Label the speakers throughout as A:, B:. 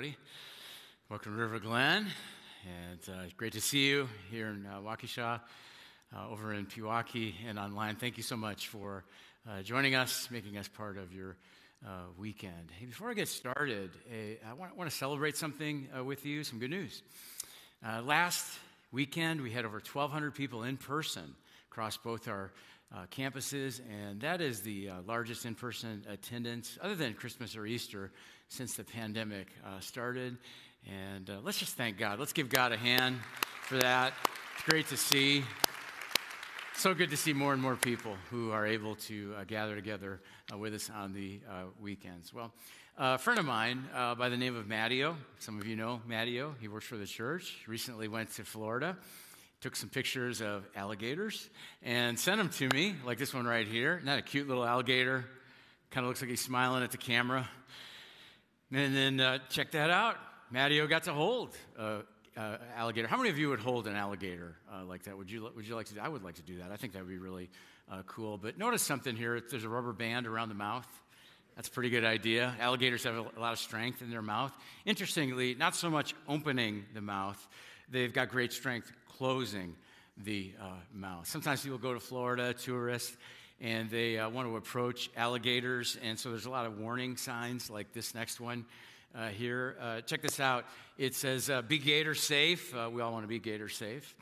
A: everybody. Welcome to River Glen, and uh, great to see you here in uh, Waukesha, uh, over in Pewaukee, and online. Thank you so much for uh, joining us, making us part of your uh, weekend. Hey, before I get started, I want, want, to celebrate something uh, with you, some good news. Last weekend, we had over 1,200 people in person across both our uh, campuses, and that is the uh, largest in person attendance, other than Christmas or Easter, since the pandemic uh, started. And uh, let's just thank God. Let's give God a hand for that. It's great to see. So good to see more and more people who are able to uh, gather together uh, with us on the weekends. Well, a friend of mine by the name of Mattio, some of you know Mattio, he works for the church, recently went to Florida took some pictures of alligators and sent them to me, like this one right here. Not a cute little alligator? Kind of looks like he's smiling at the camera. And then uh, check that out. Mattio got to hold uh, uh, alligator. How many of you would hold an alligator uh, like that? Would you, would you like to? Do? I would like to do that. I think that would be really uh, cool. But notice something here. There's a rubber band around the mouth. That's a pretty good idea. Alligators have a lot of strength in their mouth. Interestingly, not so much opening the mouth, they've got great strength closing the uh, mouth. Sometimes people go to Florida, tourists, and they uh, want to approach alligators, and so there's a lot of warning signs like this next one. Uh, here. Uh, check this out. It says, uh, Be gator safe. Uh, we all want to be gator safe.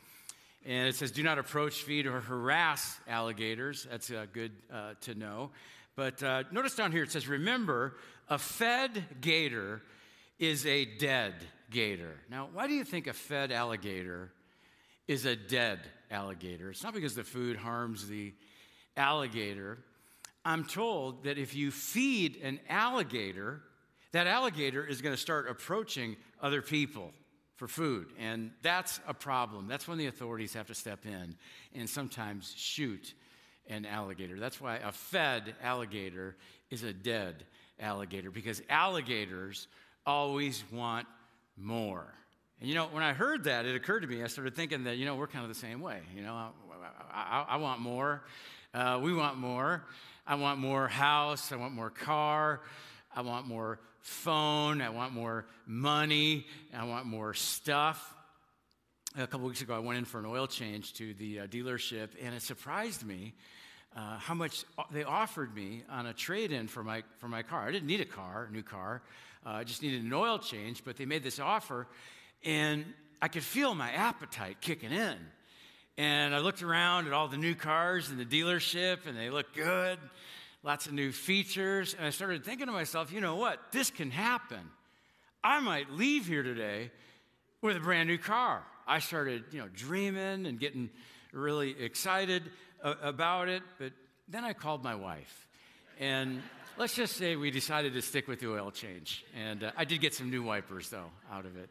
A: And it says, Do not approach, feed, or harass alligators. That's good to know. But notice down here it says, Remember, a fed gator is a dead gator. Now, why do you think a fed alligator is a dead alligator. It's not because the food harms the alligator. I'm told that if you feed an alligator, that alligator is going to start approaching other people for food. And that's a problem. That's when the authorities have to step in and sometimes shoot an alligator. That's why a fed alligator is a dead alligator, because alligators always want more. And you know, when I heard that, it occurred to me, I started thinking that, you know, we're kind of the same way. You know, I, I, I want more. Uh, we want more. I want more house. I want more car. I want more phone. I want more money. I want more stuff. A couple weeks ago, I went in for an oil change to the uh, dealership, and it surprised me uh, how much they offered me on a trade in for my, for my car. I didn't need a car, a new car. Uh, I just needed an oil change, but they made this offer and I could feel my appetite kicking in. And I looked around at all the new cars in the dealership, and they looked good, lots of new features. And I started thinking to myself, you know what? This can happen. I might leave here today with a brand new car. I started, you know, dreaming and getting really excited about it. But then I called my wife. And let's just say we decided to stick with the oil change. And uh, I did get some new wipers, though, out of it.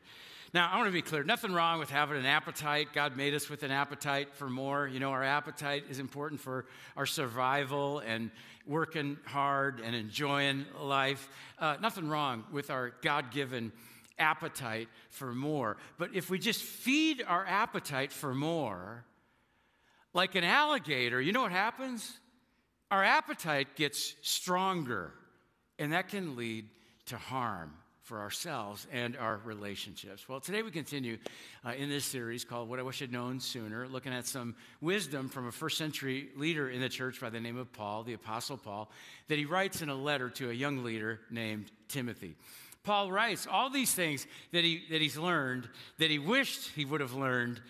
A: Now, I want to be clear nothing wrong with having an appetite. God made us with an appetite for more. You know, our appetite is important for our survival and working hard and enjoying life. Uh, nothing wrong with our God given appetite for more. But if we just feed our appetite for more, like an alligator, you know what happens? Our appetite gets stronger, and that can lead to harm for ourselves and our relationships. Well, today we continue uh, in this series called What I Wish I'd Known Sooner, looking at some wisdom from a first century leader in the church by the name of Paul, the Apostle Paul, that he writes in a letter to a young leader named Timothy. Paul writes all these things that, he, that he's learned that he wished he would have learned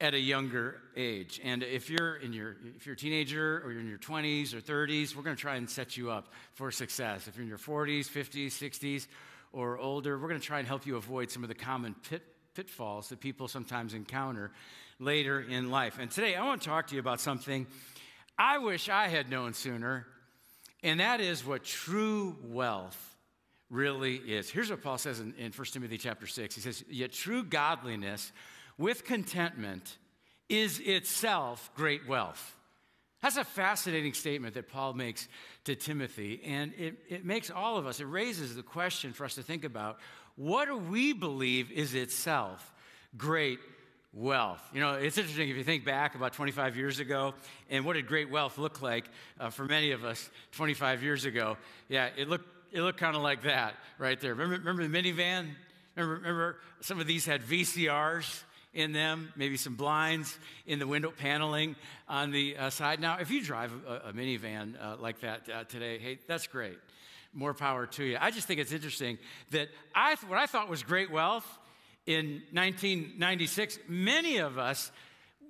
A: at a younger age. And if you're in your if you're a teenager or you're in your 20s or 30s, we're going to try and set you up for success. If you're in your 40s, 50s, 60s, or older, we're going to try and help you avoid some of the common pit, pitfalls that people sometimes encounter later in life. And today I want to talk to you about something I wish I had known sooner, and that is what true wealth really is. Here's what Paul says in, in 1 Timothy chapter 6. He says, Yet true godliness with contentment is itself great wealth. That's a fascinating statement that Paul makes to Timothy, and it, it makes all of us, it raises the question for us to think about what do we believe is itself great wealth? You know, it's interesting if you think back about 25 years ago, and what did great wealth look like uh, for many of us 25 years ago? Yeah, it looked, it looked kind of like that right there. Remember, remember the minivan? Remember, remember some of these had VCRs in them, maybe some blinds in the window paneling on the uh, side. Now, if you drive a, a minivan uh, like that uh, today, hey, that's great. More power to you. I just think it's interesting that I, what I thought was great wealth in 1996, many of us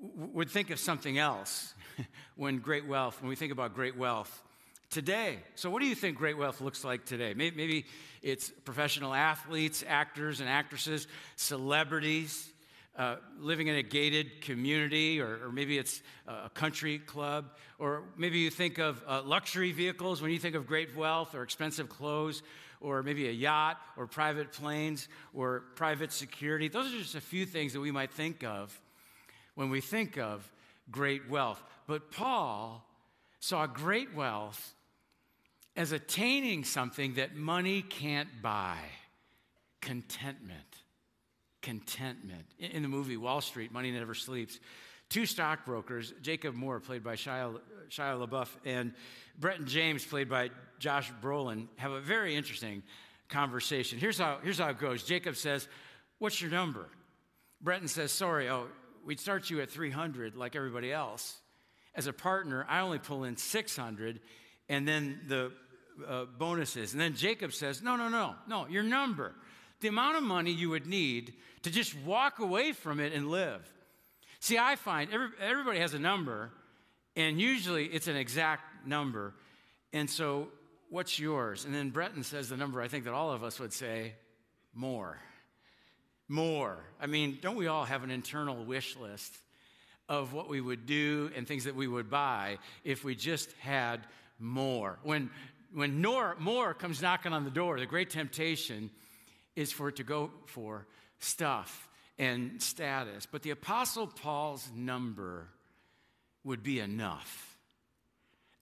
A: w- would think of something else when great wealth, when we think about great wealth today. So, what do you think great wealth looks like today? Maybe, maybe it's professional athletes, actors and actresses, celebrities, uh, living in a gated community, or, or, maybe it's a country club, or maybe you think of uh, luxury vehicles when you think of great wealth, or expensive clothes, or maybe a yacht, or private planes, or private security. Those are just a few things that we might think of when we think of great wealth. But Paul saw great wealth as attaining something that money can't buy contentment contentment. In the movie Wall Street, Money Never Sleeps, two stockbrokers, Jacob Moore, played by Shia, Shia LaBeouf, and Bretton James, played by Josh Brolin, have a very interesting conversation. Here's how, here's how it goes Jacob says, What's your number? Bretton says, Sorry, oh, we'd start you at 300 like everybody else. As a partner, I only pull in 600 and then the uh, bonuses. And then Jacob says, No, no, no, no, your number the amount of money you would need to just walk away from it and live. See, I find every, everybody has a number, and usually it's an exact number. And so, what's yours? And then Bretton says the number I think that all of us would say more. More. I mean, don't we all have an internal wish list of what we would do and things that we would buy if we just had more? When, when more, more comes knocking on the door, the great temptation is for it to go for stuff and status. But the Apostle Paul's number would be enough.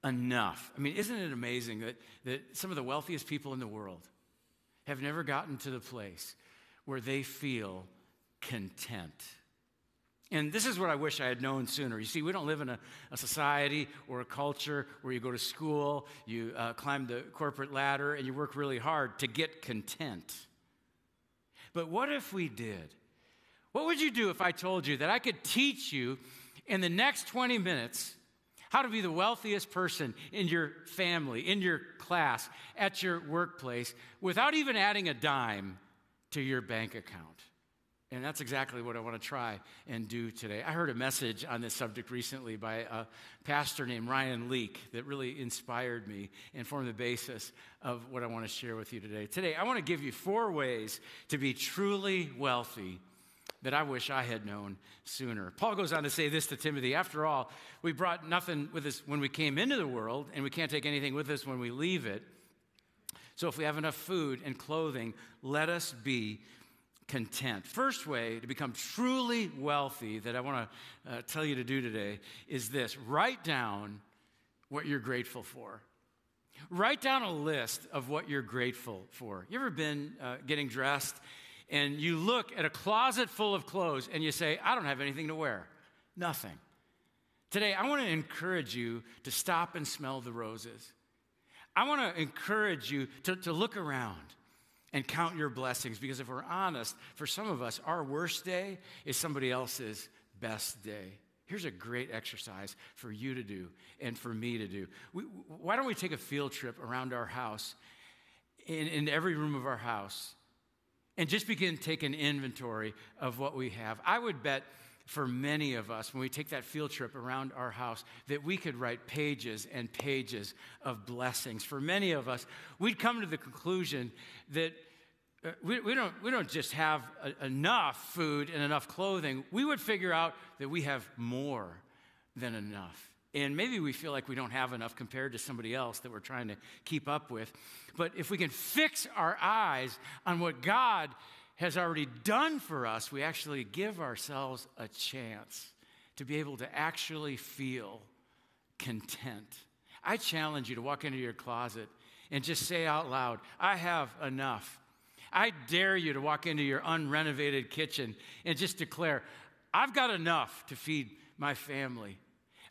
A: Enough. I mean, isn't it amazing that, that some of the wealthiest people in the world have never gotten to the place where they feel content? And this is what I wish I had known sooner. You see, we don't live in a, a society or a culture where you go to school, you uh, climb the corporate ladder, and you work really hard to get content. But what if we did? What would you do if I told you that I could teach you in the next 20 minutes how to be the wealthiest person in your family, in your class, at your workplace, without even adding a dime to your bank account? And that's exactly what I want to try and do today. I heard a message on this subject recently by a pastor named Ryan Leak that really inspired me and formed the basis of what I want to share with you today. Today, I want to give you four ways to be truly wealthy that I wish I had known sooner. Paul goes on to say this to Timothy After all, we brought nothing with us when we came into the world, and we can't take anything with us when we leave it. So if we have enough food and clothing, let us be content. First way to become truly wealthy that I want to uh, tell you to do today is this write down what you're grateful for. Write down a list of what you're grateful for. You ever been uh, getting dressed and you look at a closet full of clothes and you say, I don't have anything to wear? Nothing. Today, I want to encourage you to stop and smell the roses. I want to encourage you to, to look around and count your blessings because if we're honest, for some of us, our worst day is somebody else's best day. Here's a great exercise for you to do and for me to do. We, why don't we take a field trip around our house, in, in every room of our house, and just begin taking inventory of what we have? I would bet for many of us, when we take that field trip around our house, that we could write pages and pages of blessings. For many of us, we'd come to the conclusion that uh, we, we, don't, we don't just have a, enough food and enough clothing. We would figure out that we have more than enough. And maybe we feel like we don't have enough compared to somebody else that we're trying to keep up with. But if we can fix our eyes on what God has already done for us, we actually give ourselves a chance to be able to actually feel content. I challenge you to walk into your closet and just say out loud, I have enough. I dare you to walk into your unrenovated kitchen and just declare, I've got enough to feed my family.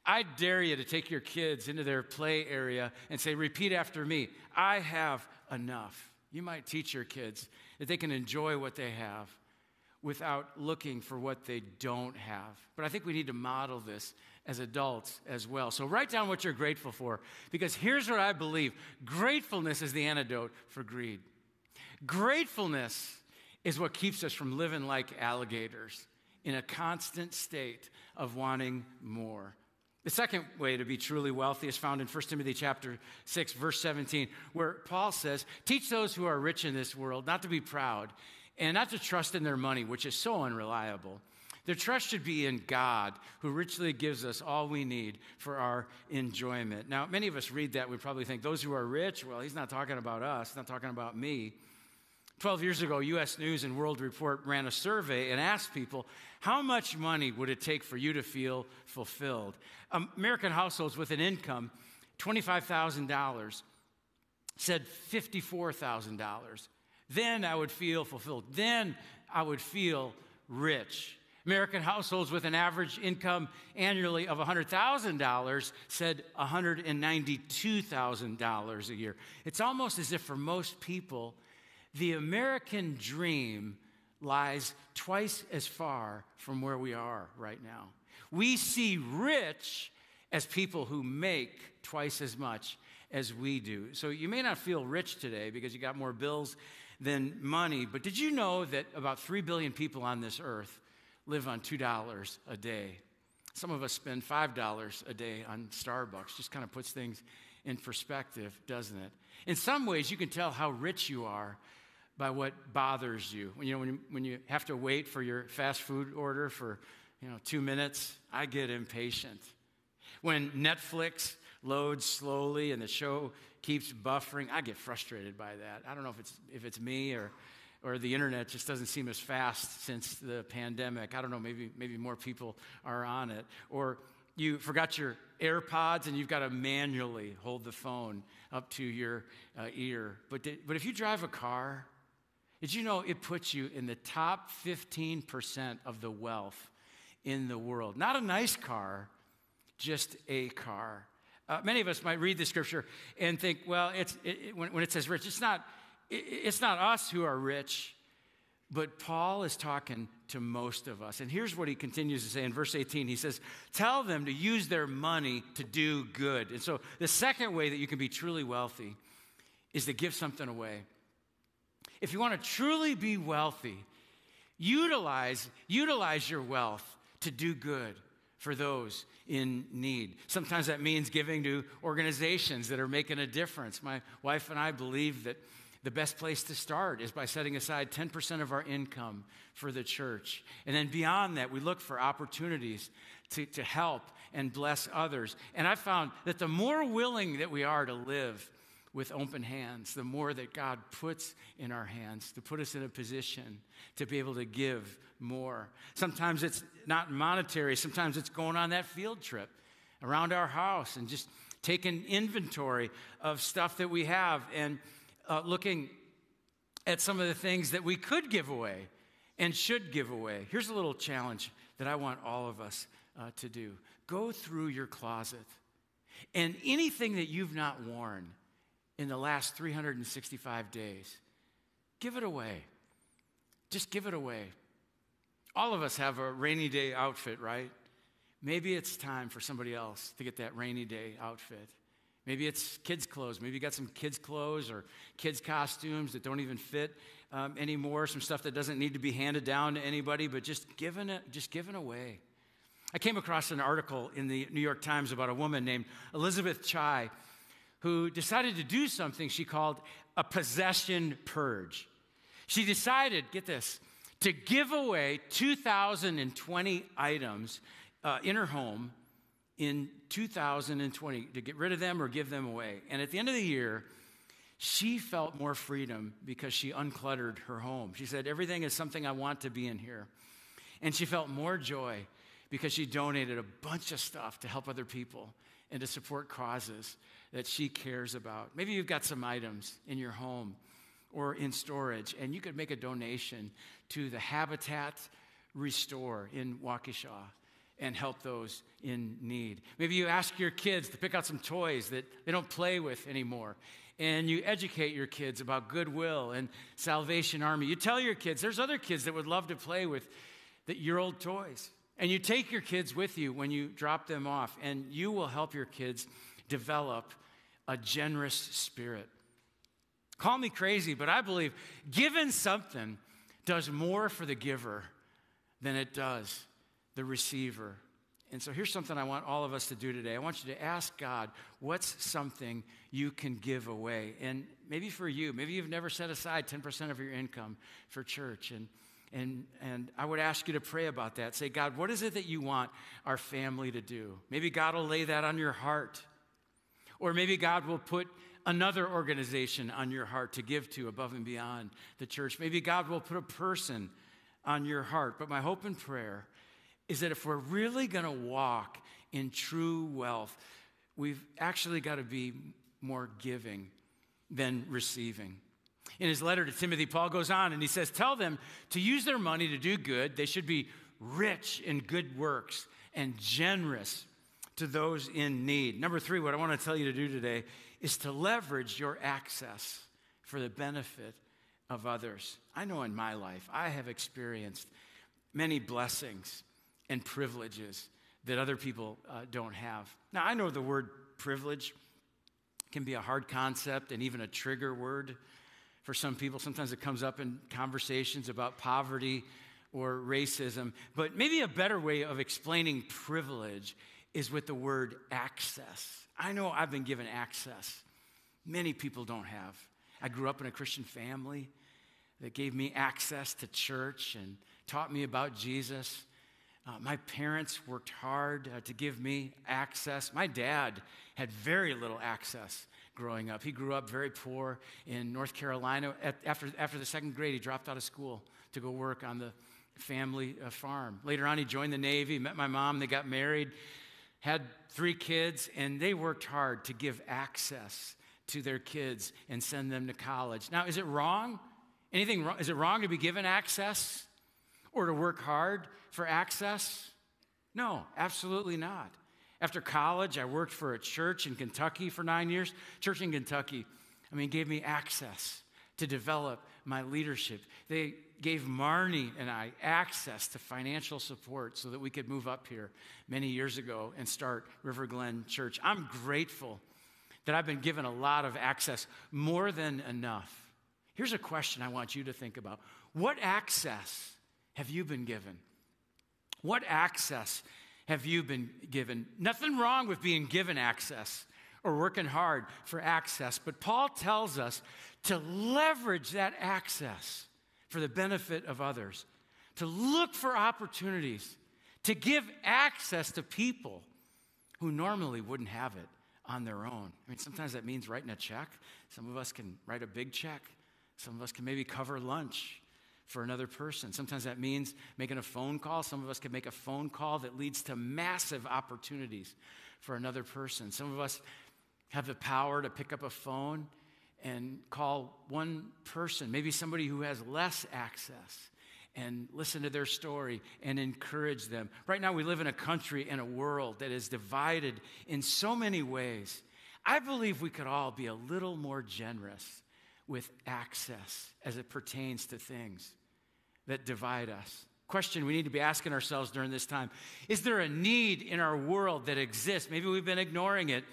A: I dare you to take your kids into their play area and say, Repeat after me, I have enough. You might teach your kids that they can enjoy what they have without looking for what they don't have. But I think we need to model this as adults as well. So write down what you're grateful for because here's what I believe gratefulness is the antidote for greed. Gratefulness is what keeps us from living like alligators in a constant state of wanting more. The second way to be truly wealthy is found in 1 Timothy chapter 6 verse 17 where Paul says, "Teach those who are rich in this world not to be proud and not to trust in their money, which is so unreliable. Their trust should be in God, who richly gives us all we need for our enjoyment." Now, many of us read that we probably think those who are rich, well, he's not talking about us, he's not talking about me. 12 years ago, US News and World Report ran a survey and asked people, how much money would it take for you to feel fulfilled? Um, American households with an income, $25,000, said $54,000. Then I would feel fulfilled. Then I would feel rich. American households with an average income annually of $100,000 said $192,000 a year. It's almost as if for most people, the American dream lies twice as far from where we are right now. We see rich as people who make twice as much as we do. So you may not feel rich today because you got more bills than money, but did you know that about 3 billion people on this earth live on $2 a day? Some of us spend $5 a day on Starbucks. Just kind of puts things in perspective, doesn't it? In some ways, you can tell how rich you are by what bothers you. You know, when you, when you have to wait for your fast food order for, you know, two minutes, I get impatient. When Netflix loads slowly and the show keeps buffering, I get frustrated by that. I don't know if it's, if it's me or, or the internet just doesn't seem as fast since the pandemic. I don't know, maybe, maybe more people are on it. Or you forgot your AirPods and you've got to manually hold the phone up to your uh, ear. But, did, but if you drive a car, did you know it puts you in the top 15% of the wealth in the world? Not a nice car, just a car. Uh, many of us might read the scripture and think, well, it's, it, when, when, it says rich, it's not, it, it's not us who are rich, but Paul is talking to most of us. And here's what he continues to say in verse 18 he says, Tell them to use their money to do good. And so the second way that you can be truly wealthy is to give something away. If you want to truly be wealthy, utilize, utilize your wealth to do good for those in need. Sometimes that means giving to organizations that are making a difference. My wife and I believe that the best place to start is by setting aside 10% of our income for the church. And then beyond that, we look for opportunities to, to help and bless others. And I found that the more willing that we are to live with open hands, the more that God puts in our hands to put us in a position to be able to give more. Sometimes it's not monetary, sometimes it's going on that field trip around our house and just taking inventory of stuff that we have and uh, looking at some of the things that we could give away and should give away. Here's a little challenge that I want all of us uh, to do go through your closet and anything that you've not worn in the last 365 days. Give it away. Just give it away. All of us have a rainy day outfit, right? Maybe it's time for somebody else to get that rainy day outfit. Maybe it's kids' clothes. Maybe you got some kids' clothes or kids' costumes that don't even fit um, anymore. Some stuff that doesn't need to be handed down to anybody, but just given it, just given away. I came across an article in the New York Times about a woman named Elizabeth Chai who decided to do something she called a possession purge. She decided, get this, to give away 2,020 items uh, in her home in 2020, to get rid of them or give them away. And at the end of the year, she felt more freedom because she uncluttered her home. She said, Everything is something I want to be in here. And she felt more joy because she donated a bunch of stuff to help other people and to support causes that she cares about. Maybe you've got some items in your home or in storage, and you could make a donation to the Habitat Restore in Waukesha and help those in need. Maybe you ask your kids to pick out some toys that they don't play with anymore and you educate your kids about goodwill and Salvation Army. You tell your kids there's other kids that would love to play with your old toys. And you take your kids with you when you drop them off, and you will help your kids develop a generous spirit. Call me crazy, but I believe giving something does more for the giver than it does the receiver. And so here's something I want all of us to do today. I want you to ask God, what's something you can give away? And maybe for you, maybe you've never set aside 10% of your income for church. And, and, and I would ask you to pray about that. Say, God, what is it that you want our family to do? Maybe God will lay that on your heart. Or maybe God will put another organization on your heart to give to above and beyond the church. Maybe God will put a person on your heart. But my hope and prayer is that if we're really going to walk in true wealth, we've actually got to be more giving than receiving. In his letter to Timothy, Paul goes on and he says, Tell them to use their money to do good. They should be rich in good works and generous to those in need. Number three, what I want to tell you to do today is to leverage your access for the benefit of others. I know in my life, I have experienced many blessings and privileges that other people uh, don't have. Now, I know the word privilege can be a hard concept and even a trigger word for some people. Sometimes it comes up in conversations about poverty or racism. But maybe a better way of explaining privilege is with the word access. I know I've been given access. Many people don't have. I grew up in a Christian family that gave me access to church and taught me about Jesus. Uh, my parents worked hard uh, to give me access. My dad had very little access growing up. He grew up very poor in North Carolina. At, after, after the second grade, he dropped out of school to go work on the family uh, farm. Later on, he joined the Navy, met my mom, they got married, had three kids, and they worked hard to give access to their kids and send them to college. Now, is it wrong? Anything wrong? Is it wrong to be given access or to work hard for access? No, absolutely not. After college, I worked for a church in Kentucky for nine years. Church in Kentucky, I mean, gave me access to develop my leadership. They gave Marnie and I access to financial support so that we could move up here many years ago and start River Glen Church. I'm grateful that I've been given a lot of access, more than enough. Here's a question I want you to think about What access have you been given? What access have you been given? Nothing wrong with being given access or working hard for access, but Paul tells us to leverage that access for the benefit of others, to look for opportunities, to give access to people who normally wouldn't have it on their own. I mean, sometimes that means writing a check. Some of us can write a big check. Some of us can maybe cover lunch for another person. Sometimes that means making a phone call. Some of us can make a phone call that leads to massive opportunities for another person. Some of us have the power to pick up a phone and call one person, maybe somebody who has less access, and listen to their story and encourage them. Right now, we live in a country and a world that is divided in so many ways. I believe we could all be a little more generous with access as it pertains to things that divide us. Question we need to be asking ourselves during this time Is there a need in our world that exists? Maybe we've been ignoring it.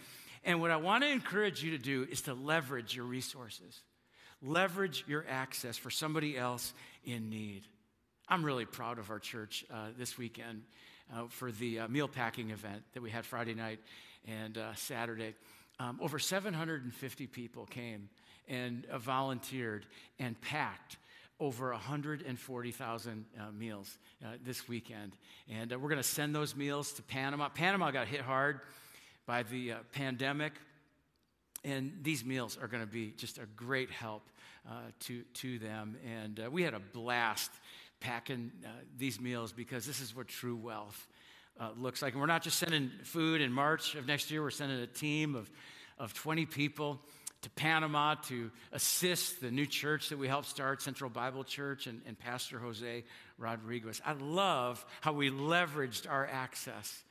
A: And what I want to encourage you to do is to leverage your resources, leverage your access for somebody else in need. I'm really proud of our church uh, this weekend uh, for the uh, meal packing event that we had Friday night and uh, Saturday. Um, over 750 people came and uh, volunteered and packed over 140,000 uh, meals uh, this weekend. And uh, we're going to send those meals to Panama. Panama got hit hard by the uh, pandemic. And these meals are going to be just a great help uh, to, to them. And we had a blast packing these meals because this is what true wealth looks like. And we're not just sending food in March of next year, we're sending a team of, of 20 people to Panama to assist the new church that we helped start, Central Bible Church, and, and Pastor Jose Rodriguez. I love how we leveraged our access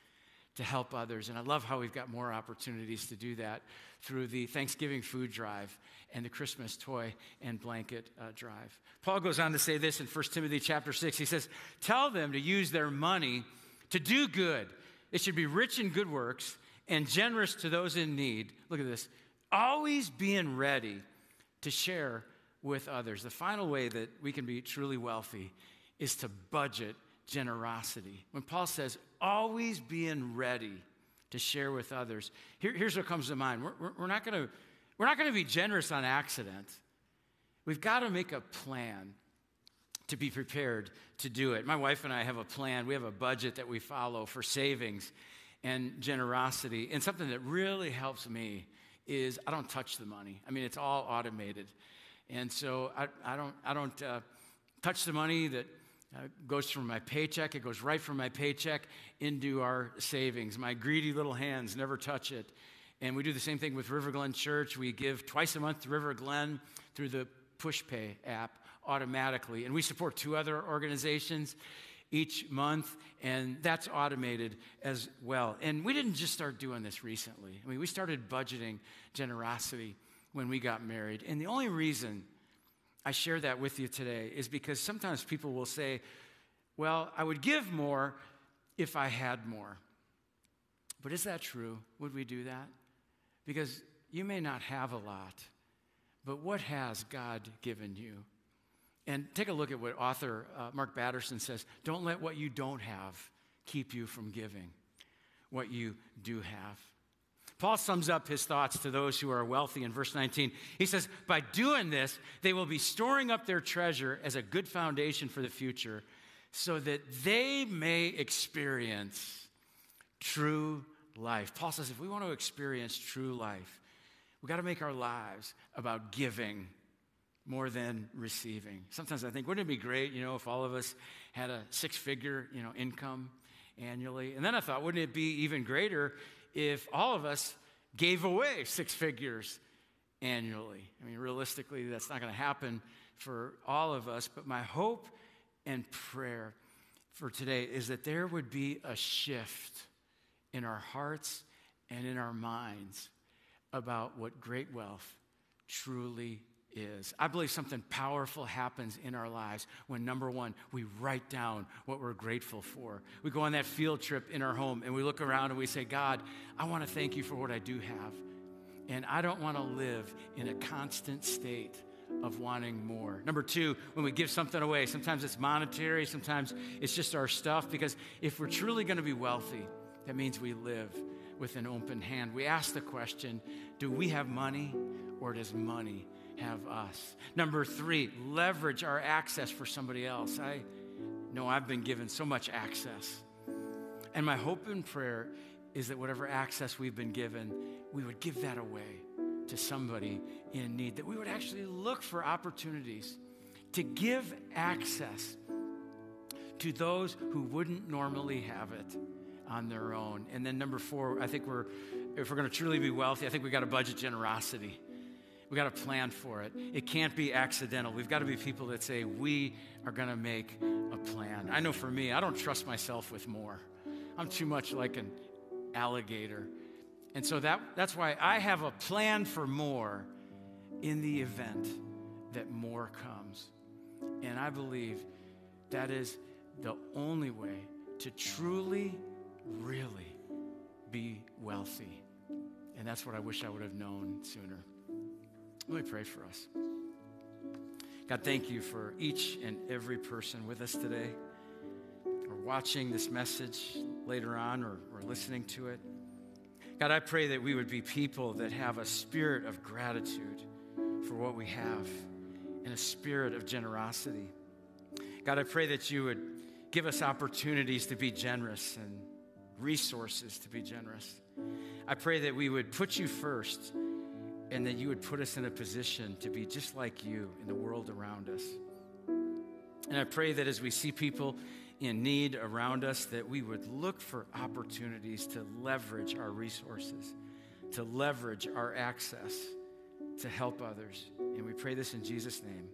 A: to help others. And I love how we've got more opportunities to do that through the Thanksgiving food drive and the Christmas toy and blanket uh, drive. Paul goes on to say this in 1 Timothy chapter 6. He says, Tell them to use their money to do good. It should be rich in good works and generous to those in need. Look at this. Always being ready to share with others. The final way that we can be truly wealthy is to budget generosity. When Paul says, always being ready to share with others, here, here's what comes to mind. We're, we're, not going to be generous on accident. We've got to make a plan to be prepared to do it. My wife and I have a plan. We have a budget that we follow for savings and generosity. And something that really helps me is I don't touch the money. I mean, it's all automated. And so I, I don't, I don't uh, touch the money that goes from my paycheck. It goes right from my paycheck into our savings. My greedy little hands never touch it. And we do the same thing with River Glen Church. We give twice a month to River Glen through the PushPay app automatically. And we support two other organizations each month, and that's automated as well. And we didn't just start doing this recently. I mean, we started budgeting generosity when we got married. And the only reason I share that with you today is because sometimes people will say, well, I would give more if I had more. But is that true? Would we do that? Because you may not have a lot, but what has God given you? And take a look at what author uh, Mark Batterson says Don't let what you don't have keep you from giving what you do have. Paul sums up his thoughts to those who are wealthy in verse 19. He says, By doing this, they will be storing up their treasure as a good foundation for the future so that they may experience true life. Paul says, if we want to experience true life, we've got to make our lives about giving more than receiving. Sometimes I think, wouldn't it be great, you know, if all of us had a six figure, you know, income annually? And then I thought, wouldn't it be even greater if all of us gave away six figures annually. I mean, realistically, that's not going to happen for all of us, but my hope and prayer for today is that there would be a shift in our hearts and in our minds about what great wealth truly is. I believe something powerful happens in our lives when, number one, we write down what we're grateful for. We go on that field trip in our home and we look around and we say, God, I want to thank you for what I do have. And I don't want to live in a constant state of wanting more. Number two, when we give something away, sometimes it's monetary, sometimes it's just our stuff, because if we're truly going to be wealthy, that means we live with an open hand. We ask the question do we have money or does money have us. Number three, leverage our access for somebody else. I know I've been given so much access. And my hope and prayer is that whatever access we've been given, we would give that away to somebody in need, that we would actually look for opportunities to give access to those who wouldn't normally have it on their own. And then number four, I think we're, if we're going to truly be wealthy, I think we got to budget generosity. We got to plan for it. It can't be accidental. We've got to be people that say, we are going to make a plan. I know for me, I don't trust myself with more. I'm too much like an alligator. And so that, that's why I have a plan for more in the event that more comes. And I believe that is the only way to truly, really be wealthy. And that's what I wish I would have known sooner. Let me pray for us. God, thank you for each and every person with us today, or watching this message later on, or, or listening to it. God, I pray that we would be people that have a spirit of gratitude for what we have and a spirit of generosity. God, I pray that you would give us opportunities to be generous and resources to be generous. I pray that we would put you first and that you would put us in a position to be just like you in the world around us. And I pray that as we see people in need around us, that we would look for opportunities to leverage our resources, to leverage our access to help others. And we pray this in Jesus' name.